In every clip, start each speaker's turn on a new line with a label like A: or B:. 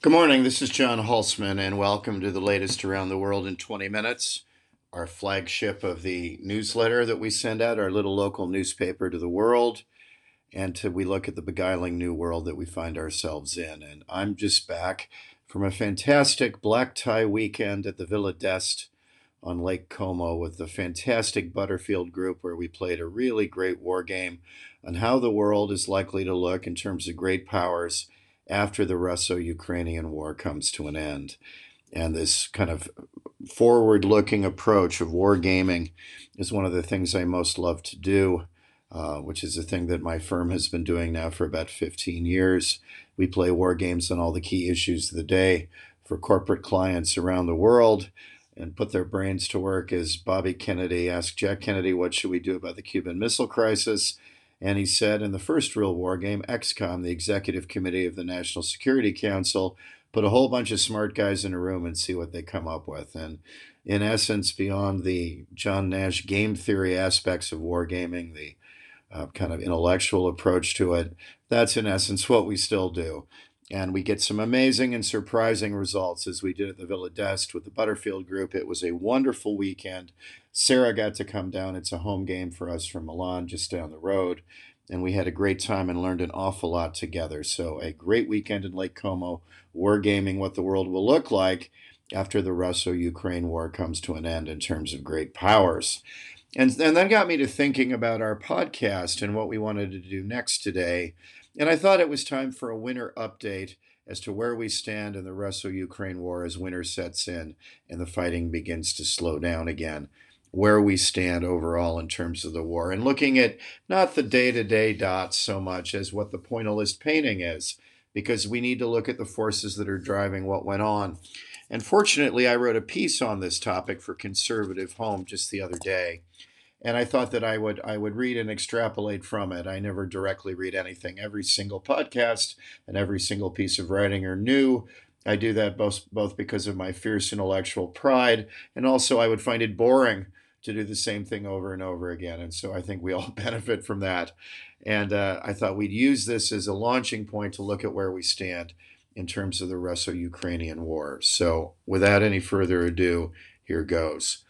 A: Good morning. This is John Hulsman, and welcome to the latest Around the World in 20 Minutes, our flagship of the newsletter that we send out, our little local newspaper to the world, and to we look at the beguiling new world that we find ourselves in. And I'm just back from a fantastic black tie weekend at the Villa d'Este on Lake Como with the fantastic Butterfield group, where we played a really great war game on how the world is likely to look in terms of great powers after the Russo Ukrainian war comes to an end. And this kind of forward looking approach of war gaming is one of the things I most love to do, uh, which is a thing that my firm has been doing now for about 15 years. We play war games on all the key issues of the day for corporate clients around the world and put their brains to work as Bobby Kennedy asked Jack Kennedy, What should we do about the Cuban Missile Crisis? And he said in the first real war game, ExComm, the executive committee of the National Security Council, put a whole bunch of smart guys in a room and see what they come up with. And in essence, beyond the John Nash game theory aspects of wargaming, the uh, kind of intellectual approach to it, that's in essence what we still do. And we get some amazing and surprising results as we did at the Villa d'Este with the Butterfield group. It was a wonderful weekend. Sarah got to come down. It's a home game for us from Milan, just down the road. And we had a great time and learned an awful lot together. So, a great weekend in Lake Como, We're wargaming what the world will look like after the Russo Ukraine war comes to an end in terms of great powers. And, and that got me to thinking about our podcast and what we wanted to do next today. And I thought it was time for a winter update as to where we stand in the Russo Ukraine war as winter sets in and the fighting begins to slow down again. Where we stand overall in terms of the war, and looking at not the day to day dots so much as what the pointillist painting is, because we need to look at the forces that are driving what went on. And fortunately, I wrote a piece on this topic for Conservative Home just the other day and I thought that I would I would read and extrapolate from it. I never directly read anything. Every single podcast and every single piece of writing are new. I do that both both because of my fierce intellectual pride and also I would find it boring to do the same thing over and over again. And so I think we all benefit from that. And uh, I thought we'd use this as a launching point to look at where we stand in terms of the Russo Ukrainian war. So without any further ado, here goes.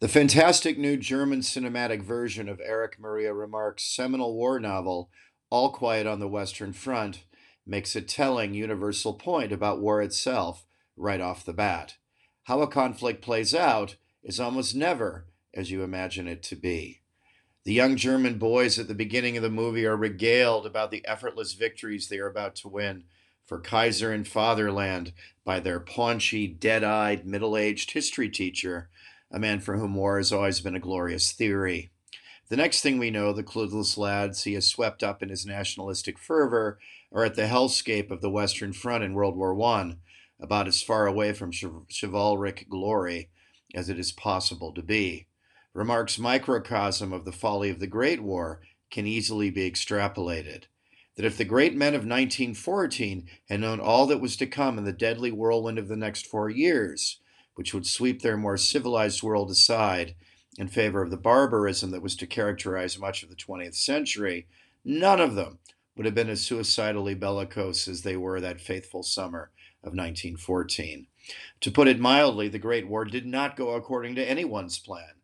A: The fantastic new German cinematic version of Erich Maria Remarque's seminal war novel, All Quiet on the Western Front, makes a telling universal point about war itself right off the bat. How a conflict plays out is almost never as you imagine it to be. The young German boys at the beginning of the movie are regaled about the effortless victories they are about to win for Kaiser and Fatherland by their paunchy, dead eyed, middle aged history teacher a man for whom war has always been a glorious theory. The next thing we know, the clueless lads he has swept up in his nationalistic fervor are at the hellscape of the Western Front in World War I, about as far away from chivalric glory as it is possible to be. Remarque's microcosm of the folly of the Great War can easily be extrapolated. That if the great men of 1914 had known all that was to come in the deadly whirlwind of the next four years, which would sweep their more civilized world aside in favor of the barbarism that was to characterize much of the 20th century, none of them would have been as suicidally bellicose as they were that faithful summer of 1914. To put it mildly, the Great War did not go according to anyone's plan.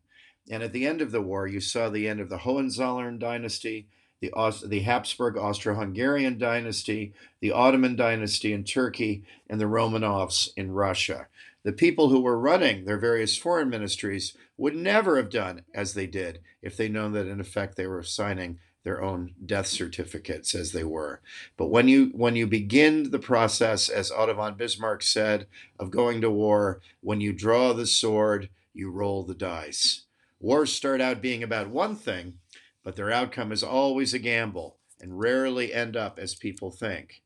A: And at the end of the war, you saw the end of the Hohenzollern dynasty, the, the Habsburg Austro Hungarian dynasty, the Ottoman dynasty in Turkey, and the Romanovs in Russia the people who were running their various foreign ministries would never have done as they did if they'd known that in effect they were signing their own death certificates as they were. But when you when you begin the process, as Otto von Bismarck said, of going to war, when you draw the sword, you roll the dice. Wars start out being about one thing, but their outcome is always a gamble and rarely end up as people think.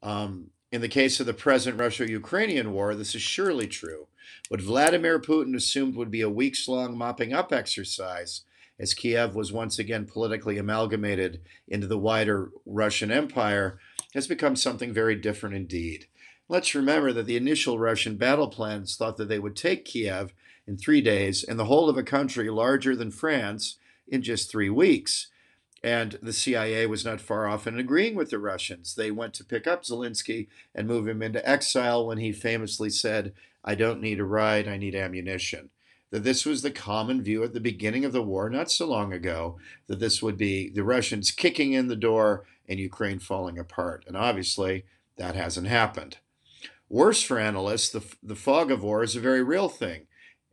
A: Um, in the case of the present Russia Ukrainian war, this is surely true. What Vladimir Putin assumed would be a weeks long mopping up exercise, as Kiev was once again politically amalgamated into the wider Russian Empire, has become something very different indeed. Let's remember that the initial Russian battle plans thought that they would take Kiev in three days and the whole of a country larger than France in just three weeks. And the CIA was not far off in agreeing with the Russians. They went to pick up Zelensky and move him into exile when he famously said, I don't need a ride, I need ammunition. That this was the common view at the beginning of the war, not so long ago, that this would be the Russians kicking in the door and Ukraine falling apart. And obviously, that hasn't happened. Worse for analysts, the, the fog of war is a very real thing,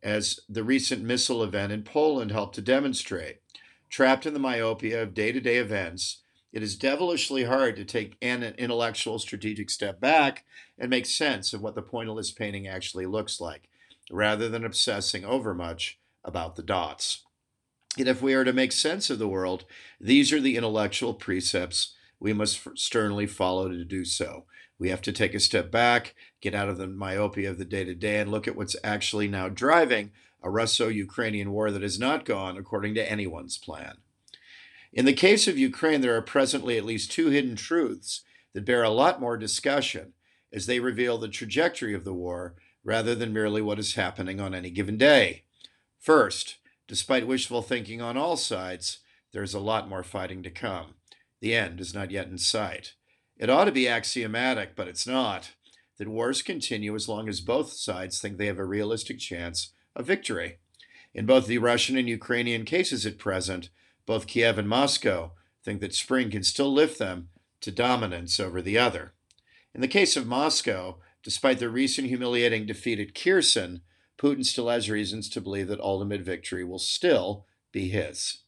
A: as the recent missile event in Poland helped to demonstrate. Trapped in the myopia of day to day events, it is devilishly hard to take an intellectual strategic step back and make sense of what the pointillist painting actually looks like, rather than obsessing overmuch about the dots. And if we are to make sense of the world, these are the intellectual precepts we must sternly follow to do so. We have to take a step back, get out of the myopia of the day to day, and look at what's actually now driving a Russo Ukrainian war that has not gone according to anyone's plan. In the case of Ukraine, there are presently at least two hidden truths that bear a lot more discussion as they reveal the trajectory of the war rather than merely what is happening on any given day. First, despite wishful thinking on all sides, there's a lot more fighting to come. The end is not yet in sight. It ought to be axiomatic, but it's not, that wars continue as long as both sides think they have a realistic chance of victory. In both the Russian and Ukrainian cases at present, both Kiev and Moscow think that spring can still lift them to dominance over the other. In the case of Moscow, despite the recent humiliating defeat at Kherson, Putin still has reasons to believe that ultimate victory will still be his.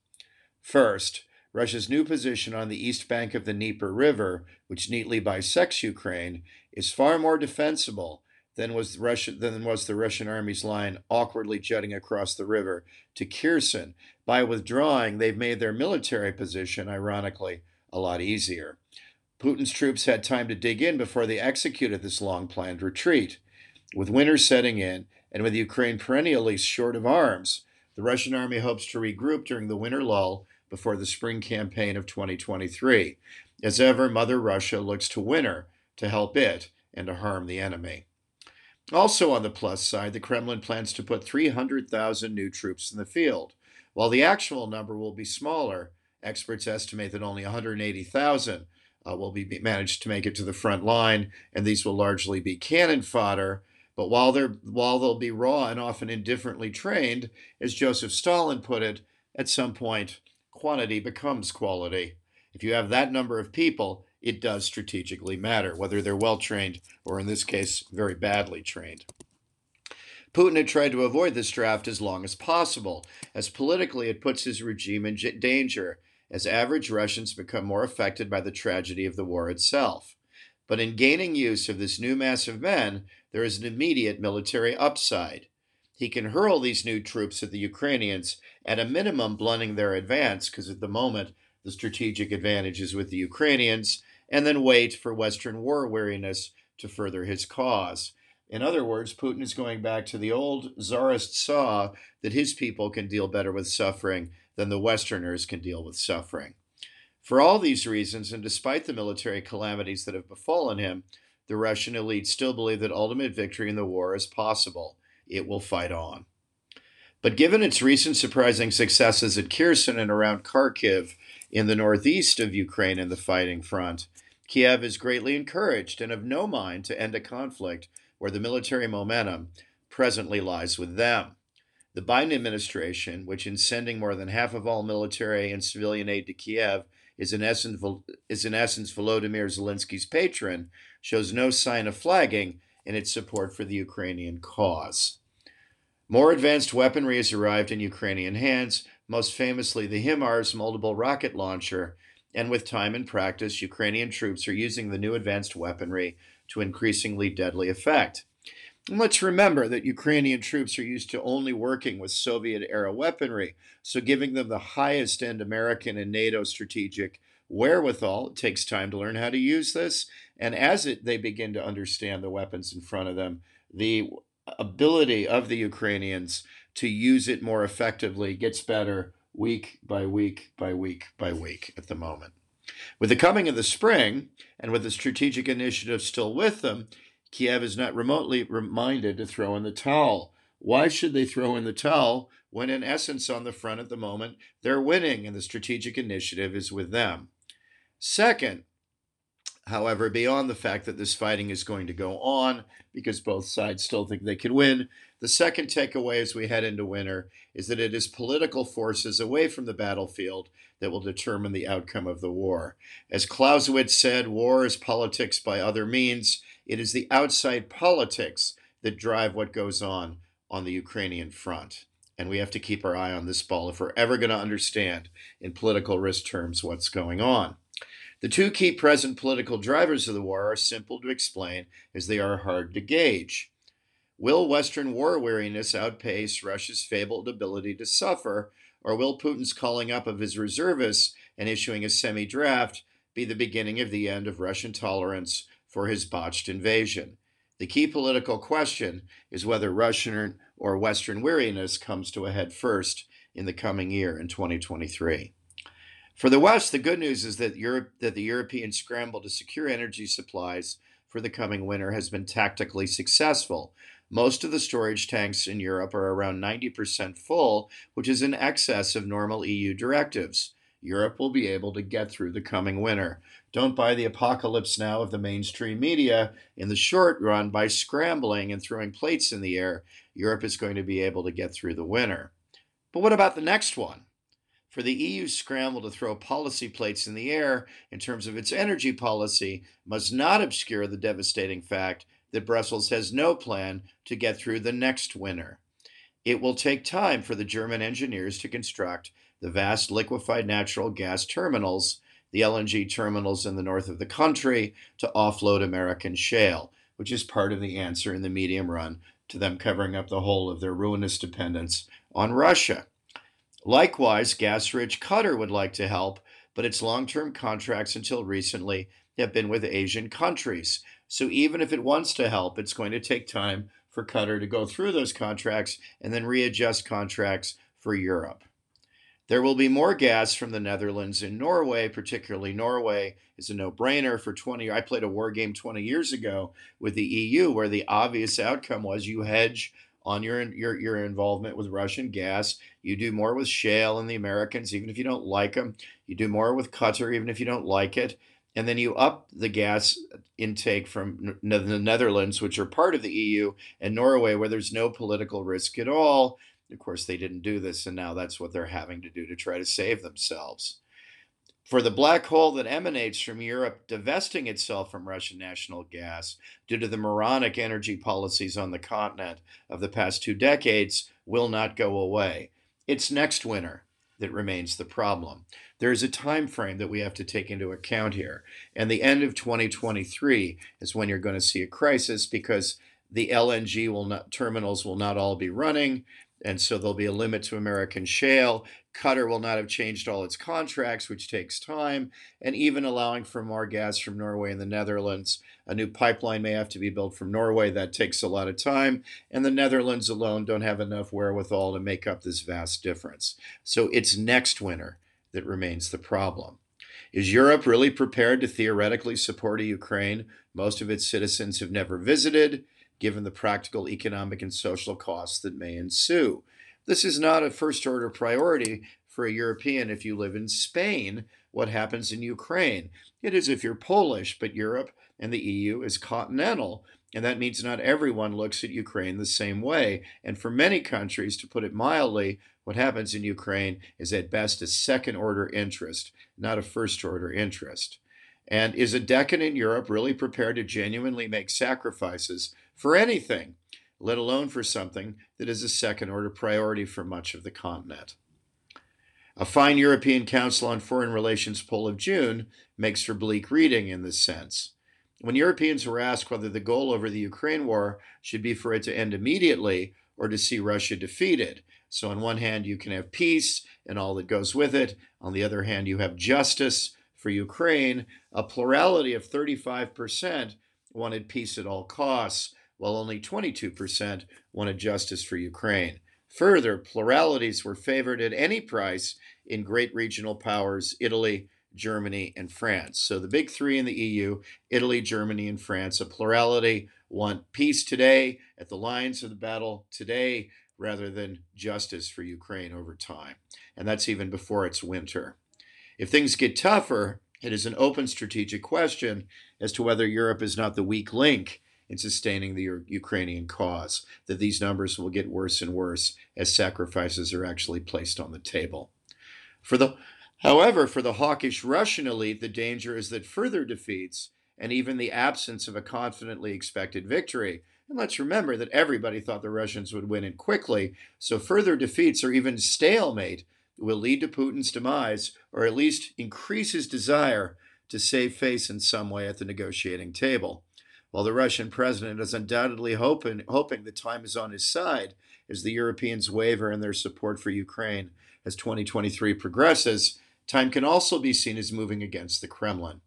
A: First, Russia's new position on the east bank of the Dnieper River, which neatly bisects Ukraine, is far more defensible than was, Russia, than was the Russian army's line awkwardly jutting across the river to Kherson. By withdrawing, they've made their military position, ironically, a lot easier. Putin's troops had time to dig in before they executed this long planned retreat. With winter setting in, and with Ukraine perennially short of arms, the Russian army hopes to regroup during the winter lull before the spring campaign of 2023. As ever, Mother Russia looks to winter to help it and to harm the enemy. Also, on the plus side, the Kremlin plans to put 300,000 new troops in the field. While the actual number will be smaller, experts estimate that only 180,000 uh, will be managed to make it to the front line, and these will largely be cannon fodder. But while they're while they'll be raw and often indifferently trained, as Joseph Stalin put it, at some point, quantity becomes quality. If you have that number of people, it does strategically matter, whether they're well trained or, in this case, very badly trained. Putin had tried to avoid this draft as long as possible, as politically it puts his regime in danger, as average Russians become more affected by the tragedy of the war itself. But in gaining use of this new mass of men, there is an immediate military upside. He can hurl these new troops at the Ukrainians, at a minimum blunting their advance, because at the moment the strategic advantage is with the Ukrainians, and then wait for Western war weariness to further his cause. In other words, Putin is going back to the old czarist saw that his people can deal better with suffering than the Westerners can deal with suffering. For all these reasons, and despite the military calamities that have befallen him, the Russian elite still believe that ultimate victory in the war is possible. It will fight on. But given its recent surprising successes at Kherson and around Kharkiv in the northeast of Ukraine in the fighting front, Kiev is greatly encouraged and of no mind to end a conflict where the military momentum presently lies with them. The Biden administration, which in sending more than half of all military and civilian aid to Kiev is in essence, is in essence Volodymyr Zelensky's patron, shows no sign of flagging in its support for the Ukrainian cause. More advanced weaponry has arrived in Ukrainian hands, most famously the HIMARS multiple rocket launcher, and with time and practice, Ukrainian troops are using the new advanced weaponry to increasingly deadly effect. And let's remember that Ukrainian troops are used to only working with Soviet era weaponry, so giving them the highest end American and NATO strategic wherewithal, it takes time to learn how to use this. And as it, they begin to understand the weapons in front of them, the ability of the Ukrainians to use it more effectively gets better week by week by week by week at the moment. With the coming of the spring, and with the strategic initiative still with them, Kiev is not remotely reminded to throw in the towel. Why should they throw in the towel when, in essence, on the front at the moment, they're winning and the strategic initiative is with them? Second, however, beyond the fact that this fighting is going to go on because both sides still think they can win, the second takeaway as we head into winter is that it is political forces away from the battlefield that will determine the outcome of the war. As Clausewitz said, war is politics by other means. It is the outside politics that drive what goes on on the Ukrainian front. And we have to keep our eye on this ball if we're ever going to understand in political risk terms what's going on. The two key present political drivers of the war are simple to explain as they are hard to gauge. Will Western war weariness outpace Russia's fabled ability to suffer, or will Putin's calling up of his reservists and issuing a semi draft be the beginning of the end of Russian tolerance for his botched invasion? The key political question is whether Russian or Western weariness comes to a head first in the coming year in 2023. For the West, the good news is that Europe that the European scramble to secure energy supplies for the coming winter has been tactically successful, most of the storage tanks in Europe are around 90% full, which is in excess of normal EU directives. Europe will be able to get through the coming winter. Don't buy the apocalypse now of the mainstream media. In the short run, by scrambling and throwing plates in the air, Europe is going to be able to get through the winter. But what about the next one? For the EU's scramble to throw policy plates in the air in terms of its energy policy must not obscure the devastating fact that Brussels has no plan to get through the next winter. It will take time for the German engineers to construct the vast liquefied natural gas terminals, the LNG terminals in the north of the country, to offload American shale, which is part of the answer in the medium run to them covering up the whole of their ruinous dependence on Russia. Likewise, gas rich Qatar would like to help, but its long term contracts until recently have been with Asian countries, so even if it wants to help, it's going to take time for Qatar to go through those contracts and then readjust contracts for Europe. There will be more gas from the Netherlands and Norway, particularly Norway is a no-brainer for 20 I played a war game 20 years ago with the EU where the obvious outcome was you hedge on your your your involvement with Russian gas. You do more with shale and the Americans even if you don't like them. You do more with Qatar even if you don't like it and then you up the gas intake from the Netherlands, which are part of the EU, and Norway, where there's no political risk at all. Of course, they didn't do this, and now that's what they're having to do to try to save themselves. For the black hole that emanates from Europe divesting itself from Russian national gas due to the moronic energy policies on the continent of the past two decades will not go away. It's next winter that remains the problem. There is a time frame that we have to take into account here. And the end of 2023 is when you're going to see a crisis because the LNG will not terminals will not all be running and so there'll be a limit to American shale. Qatar will not have changed all its contracts, which takes time, and even allowing for more gas from Norway and the Netherlands. A new pipeline may have to be built from Norway. That takes a lot of time, and the Netherlands alone don't have enough wherewithal to make up this vast difference. So it's next winter that remains the problem. Is Europe really prepared to theoretically support a Ukraine most of its citizens have never visited? Given the practical economic and social costs that may ensue. This is not a first order priority for a European if you live in Spain. What happens in Ukraine? It is if you're Polish, but Europe and the EU is continental. And that means not everyone looks at Ukraine the same way. And for many countries, to put it mildly, what happens in Ukraine is at best a second order interest, not a first order interest. And is a decadent Europe really prepared to genuinely make sacrifices for anything, let alone for something that is a second order priority for much of the continent? A fine European Council on Foreign Relations poll of June makes for bleak reading in this sense. When Europeans were asked whether the goal over the Ukraine war should be for it to end immediately or to see Russia defeated, so on one hand you can have peace and all that goes with it, on the other hand you have justice for Ukraine, a plurality of 35% wanted peace at all costs, while only 22% wanted justice for Ukraine. Further, pluralities were favored at any price in great regional powers Italy, Germany, and France. So the big three in the EU Italy, Germany, and France, a plurality want peace today at the lines of the battle today rather than justice for Ukraine over time. And that's even before it's winter. If things get tougher, it is an open strategic question as to whether Europe is not the weak link in sustaining the Ukrainian cause, that these numbers will get worse and worse as sacrifices are actually placed on the table. For the However, for the hawkish Russian elite, the danger is that further defeats and even the absence of a confidently expected victory. And let's remember that everybody thought the Russians would win it quickly, so further defeats or even stalemate will lead to Putin's demise, or at least increase his desire to save face in some way at the negotiating table. While the Russian president is undoubtedly hoping, hoping the time is on his side as the Europeans waver in their support for Ukraine as 2023 progresses, Time can also be seen as moving against the Kremlin.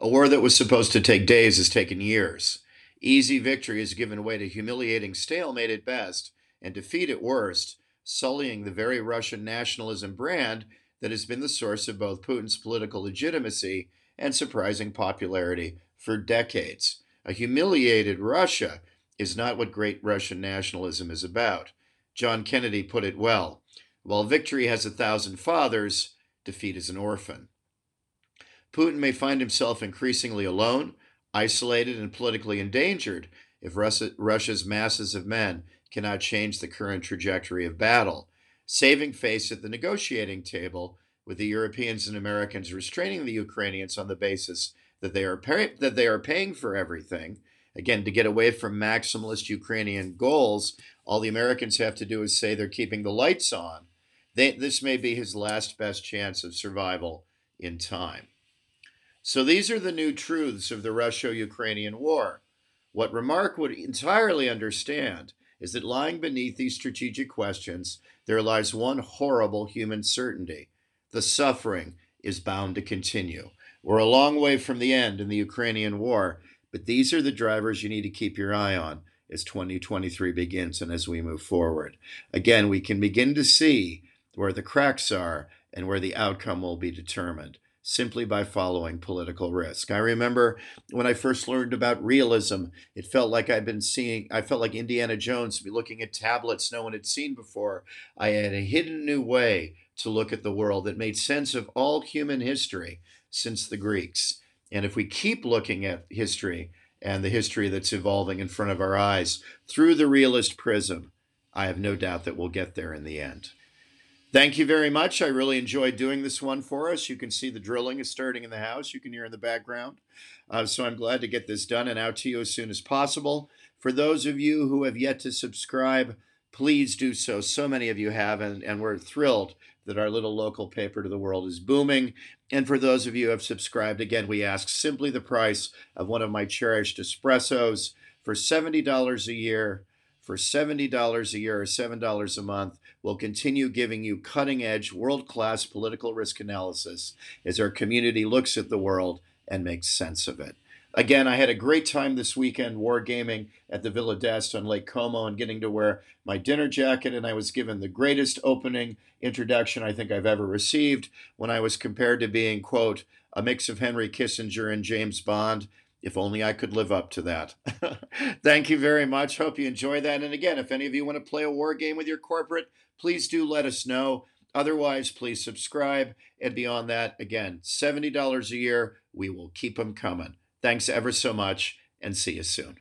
A: A war that was supposed to take days has taken years. Easy victory has given way to humiliating stalemate at best and defeat at worst, sullying the very Russian nationalism brand that has been the source of both Putin's political legitimacy and surprising popularity for decades. A humiliated Russia is not what great Russian nationalism is about. John Kennedy put it well while victory has a thousand fathers, defeat is an orphan. Putin may find himself increasingly alone, isolated, and politically endangered if Russia's masses of men cannot change the current trajectory of battle. Saving face at the negotiating table, with the Europeans and Americans restraining the Ukrainians on the basis that they are pay- that they are paying for everything. Again, to get away from maximalist Ukrainian goals, all the Americans have to do is say they're keeping the lights on they, this may be his last best chance of survival in time. So these are the new truths of the Russo Ukrainian war. What Remarque would entirely understand is that lying beneath these strategic questions, there lies one horrible human certainty the suffering is bound to continue. We're a long way from the end in the Ukrainian war, but these are the drivers you need to keep your eye on as 2023 begins and as we move forward. Again, we can begin to see where the cracks are and where the outcome will be determined simply by following political risk. I remember when I first learned about realism, it felt like I'd been seeing, I felt like Indiana Jones be looking at tablets no one had seen before. I had a hidden new way to look at the world that made sense of all human history since the Greeks. And if we keep looking at history and the history that's evolving in front of our eyes through the realist prism, I have no doubt that we'll get there in the end. Thank you very much. I really enjoyed doing this one for us. You can see the drilling is starting in the house. You can hear in the background. Uh, so I'm glad to get this done and out to you as soon as possible. For those of you who have yet to subscribe, please do so. So many of you have, and, and we're thrilled that our little local paper to the world is booming. And for those of you who have subscribed, again, we ask simply the price of one of my cherished espressos for $70 a year for $70 a year or $7 a month, we'll continue giving you cutting edge, world class political risk analysis as our community looks at the world and makes sense of it. Again, I had a great time this weekend wargaming at the Villa d'Este on Lake Como and getting to wear my dinner jacket. And I was given the greatest opening introduction I think I've ever received when I was compared to being, quote, a mix of Henry Kissinger and James Bond. If only I could live up to that. Thank you very much. Hope you enjoy that. And again, if any of you want to play a war game with your corporate, please do let us know. Otherwise, please subscribe. And beyond that, again, $70 a year. We will keep them coming. Thanks ever so much and see you soon.